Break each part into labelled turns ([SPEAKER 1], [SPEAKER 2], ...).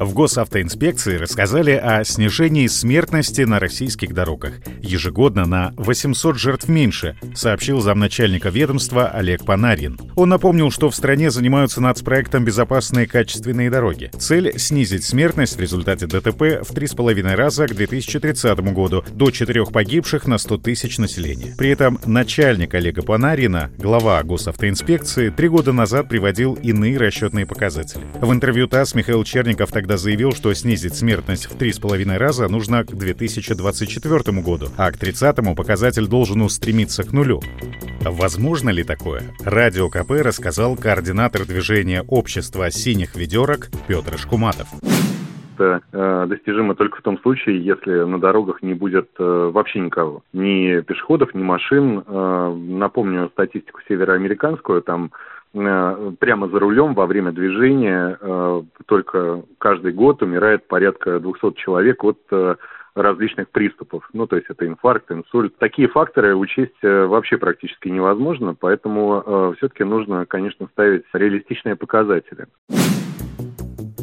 [SPEAKER 1] В госавтоинспекции рассказали о снижении смертности на российских дорогах. Ежегодно на 800 жертв меньше, сообщил замначальника ведомства Олег Панарин. Он напомнил, что в стране занимаются нацпроектом «Безопасные качественные дороги». Цель — снизить смертность в результате ДТП в 3,5 раза к 2030 году до 4 погибших на 100 тысяч населения. При этом начальник Олега Панарина, глава госавтоинспекции, три года назад приводил иные расчетные показатели. В интервью ТАСС Михаил Черников тогда заявил, что снизить смертность в 3,5 раза нужно к 2024 году, а к 30 показатель должен устремиться к нулю. Возможно ли такое? Радио КП рассказал координатор движения общества синих ведерок Петр Шкуматов
[SPEAKER 2] это э, достижимо только в том случае, если на дорогах не будет э, вообще никого. Ни пешеходов, ни машин. Э, напомню статистику североамериканскую, там прямо за рулем во время движения э, только каждый год умирает порядка 200 человек от э, различных приступов. Ну, то есть это инфаркт, инсульт. Такие факторы учесть вообще практически невозможно, поэтому все-таки нужно, конечно, ставить реалистичные показатели.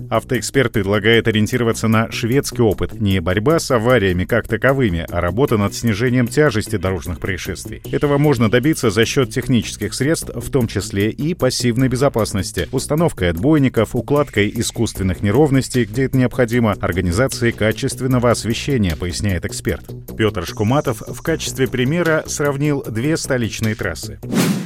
[SPEAKER 1] Автоэксперт предлагает ориентироваться на шведский опыт. Не борьба с авариями как таковыми, а работа над снижением тяжести дорожных происшествий. Этого можно добиться за счет технических средств, в том числе и пассивной безопасности, установкой отбойников, укладкой искусственных неровностей, где это необходимо, организацией качественного освещения, поясняет эксперт. Петр Шкуматов в качестве примера сравнил две столичные трассы.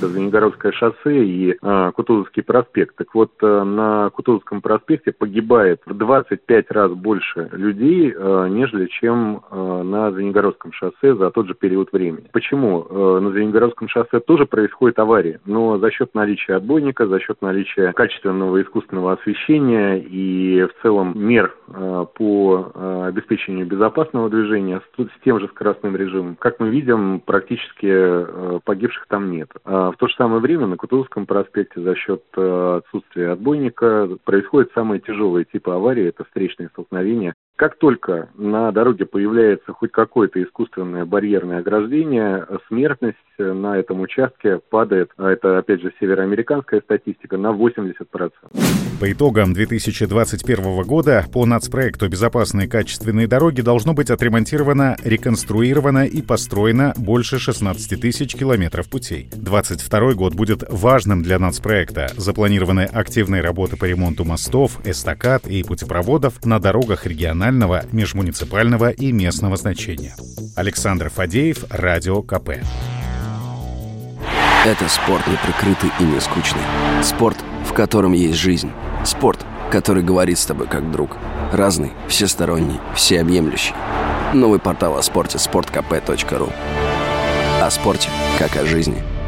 [SPEAKER 2] Звенигородское шоссе и э, Кутузовский проспект. Так вот, э, на Кутузовском проспекте погибает в 25 раз больше людей, э, нежели чем э, на Звенигородском шоссе за тот же период времени. Почему? Э, на Звенигородском шоссе тоже происходит аварии, но за счет наличия отбойника, за счет наличия качественного искусственного освещения и в целом мер э, по э, обеспечению безопасного движения с, с тем же скоростным режимом, как мы видим, практически э, погибших там нет. А в то же самое время на Кутузовском проспекте за счет э, отсутствия отбойника происходит самые тяжелые типы аварии, это встречные столкновения. Как только на дороге появляется хоть какое-то искусственное барьерное ограждение, смертность на этом участке падает, а это опять же североамериканская статистика, на 80%.
[SPEAKER 1] По итогам 2021 года по нацпроекту «Безопасные качественные дороги» должно быть отремонтировано, реконструировано и построено больше 16 тысяч километров путей. 2022 год будет важным для нацпроекта. Запланированы активные работы по ремонту мостов, эстакад и путепроводов на дорогах регионального, межмуниципального и местного значения. Александр Фадеев, Радио КП.
[SPEAKER 3] Это спорт не прикрытый и не скучный. Спорт, в котором есть жизнь. Спорт, который говорит с тобой как друг. Разный, всесторонний, всеобъемлющий. Новый портал о спорте – sportkp.ru О спорте, как о жизни –